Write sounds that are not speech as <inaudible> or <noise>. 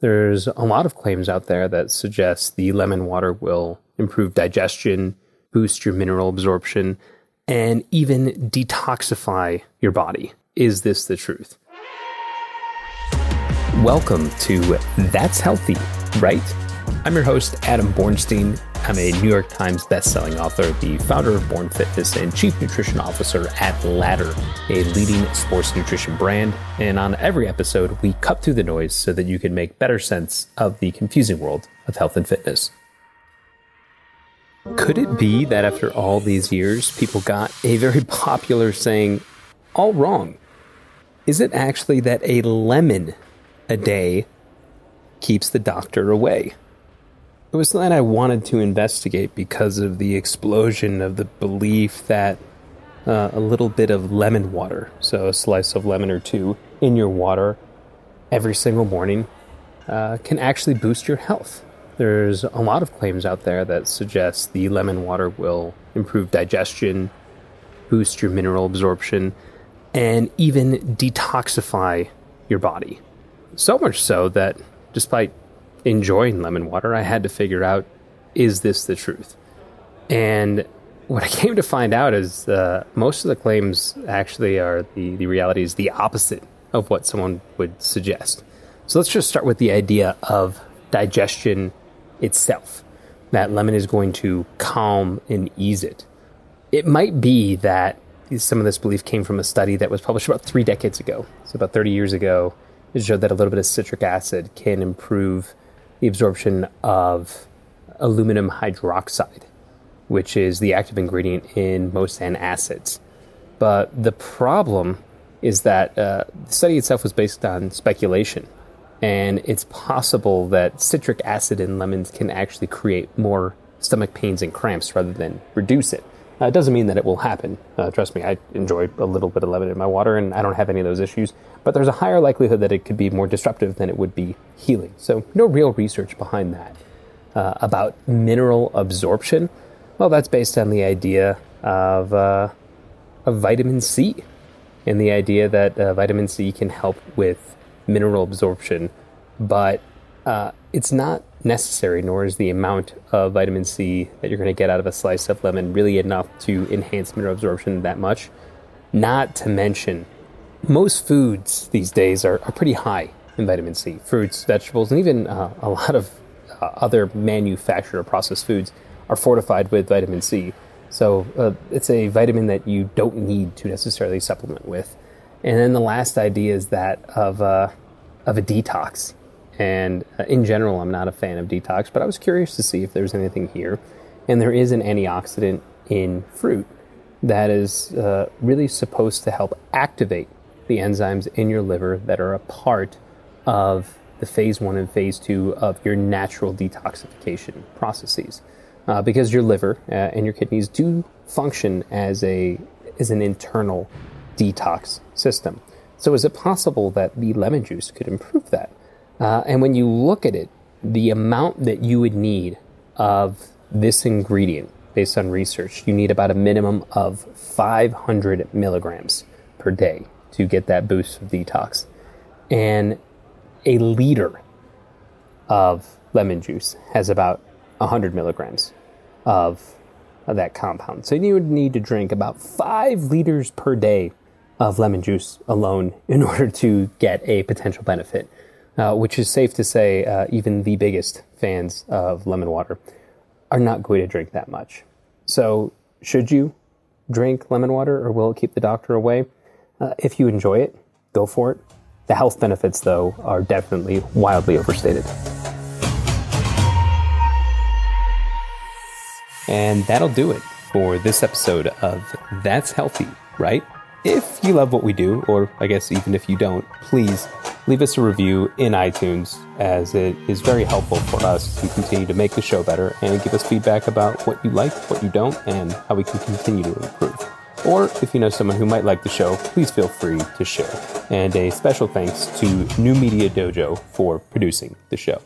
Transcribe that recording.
There's a lot of claims out there that suggest the lemon water will improve digestion, boost your mineral absorption, and even detoxify your body. Is this the truth? Welcome to That's Healthy, right? I'm your host, Adam Bornstein. I'm a New York Times bestselling author, the founder of Born Fitness, and chief nutrition officer at Ladder, a leading sports nutrition brand. And on every episode, we cut through the noise so that you can make better sense of the confusing world of health and fitness. Could it be that after all these years, people got a very <laughs> popular saying all wrong? Is it actually that a lemon a day keeps the doctor away? It was something I wanted to investigate because of the explosion of the belief that uh, a little bit of lemon water, so a slice of lemon or two in your water every single morning, uh, can actually boost your health. There's a lot of claims out there that suggest the lemon water will improve digestion, boost your mineral absorption, and even detoxify your body. So much so that despite enjoying lemon water, I had to figure out is this the truth? And what I <laughs> came to find out is uh, most of the claims actually are the, the reality is the opposite of what someone would suggest. So let's just start with the idea of digestion itself. That lemon is going to calm and ease it. It might be that some of this belief came from a study that was published about three decades ago. So, about 30 years ago, it showed that a little bit of citric acid can improve the absorption of aluminum hydroxide, which is the active ingredient in most antacids. But the problem is that uh, the study itself was based on speculation, and it's possible that citric acid in lemons can actually create more stomach pains and cramps rather than reduce it. Uh, it doesn't mean that it will happen. Uh, trust me, I enjoy a little bit of lemon in my water, and I don't have any of those issues. But there's a higher likelihood that it could be more disruptive than it would be healing. So, no real research behind that. Uh, about mineral absorption, well, that's based on the idea of, uh, of vitamin C, and the idea that uh, vitamin C can help with mineral absorption, but uh, it's not necessary, nor is the amount of vitamin C that you're going to get out of a slice of lemon really enough to enhance mineral absorption that much. Not to mention, most foods these days are, are pretty high in vitamin C. Fruits, vegetables, and even uh, a lot of uh, other manufactured or processed foods are fortified with vitamin C. So uh, it's a vitamin that you don't need to necessarily supplement with. And then the last idea is that of, uh, of a detox. And uh, in general, I'm not a fan of detox, but I was curious to see if there's anything here. And there is an antioxidant in fruit that is uh, really supposed to help activate the enzymes in your liver that are a part of the phase one and phase two of your natural detoxification processes. Uh, because your liver uh, and your kidneys do function as a as an internal detox system. So, is it possible that the lemon juice could improve that? Uh, and when you look at it, the amount that you would need of this ingredient, based on research, you need about a minimum of 500 milligrams per day to get that boost of detox. And a liter of lemon juice has about 100 milligrams of, of that compound. So you would need to drink about five liters per day of lemon juice alone in <laughs> order to get a potential benefit uh, which is safe to say uh, even the biggest fans of lemon water are not going to drink that much. So, should you drink lemon water or will it keep the doctor away? Uh, if you enjoy it, go for it. The health benefits, though, are definitely wildly overstated. And that'll do it for this episode of That's Healthy, right? If you love what we do, or I guess even if you don't, please leave us a review in iTunes as it is very helpful for us to continue to make the show better and give us feedback about what you like, what you don't, and how we can continue to improve. Or if you know someone who might like the show, please feel free to share. And a special thanks to New Media Dojo for producing the show.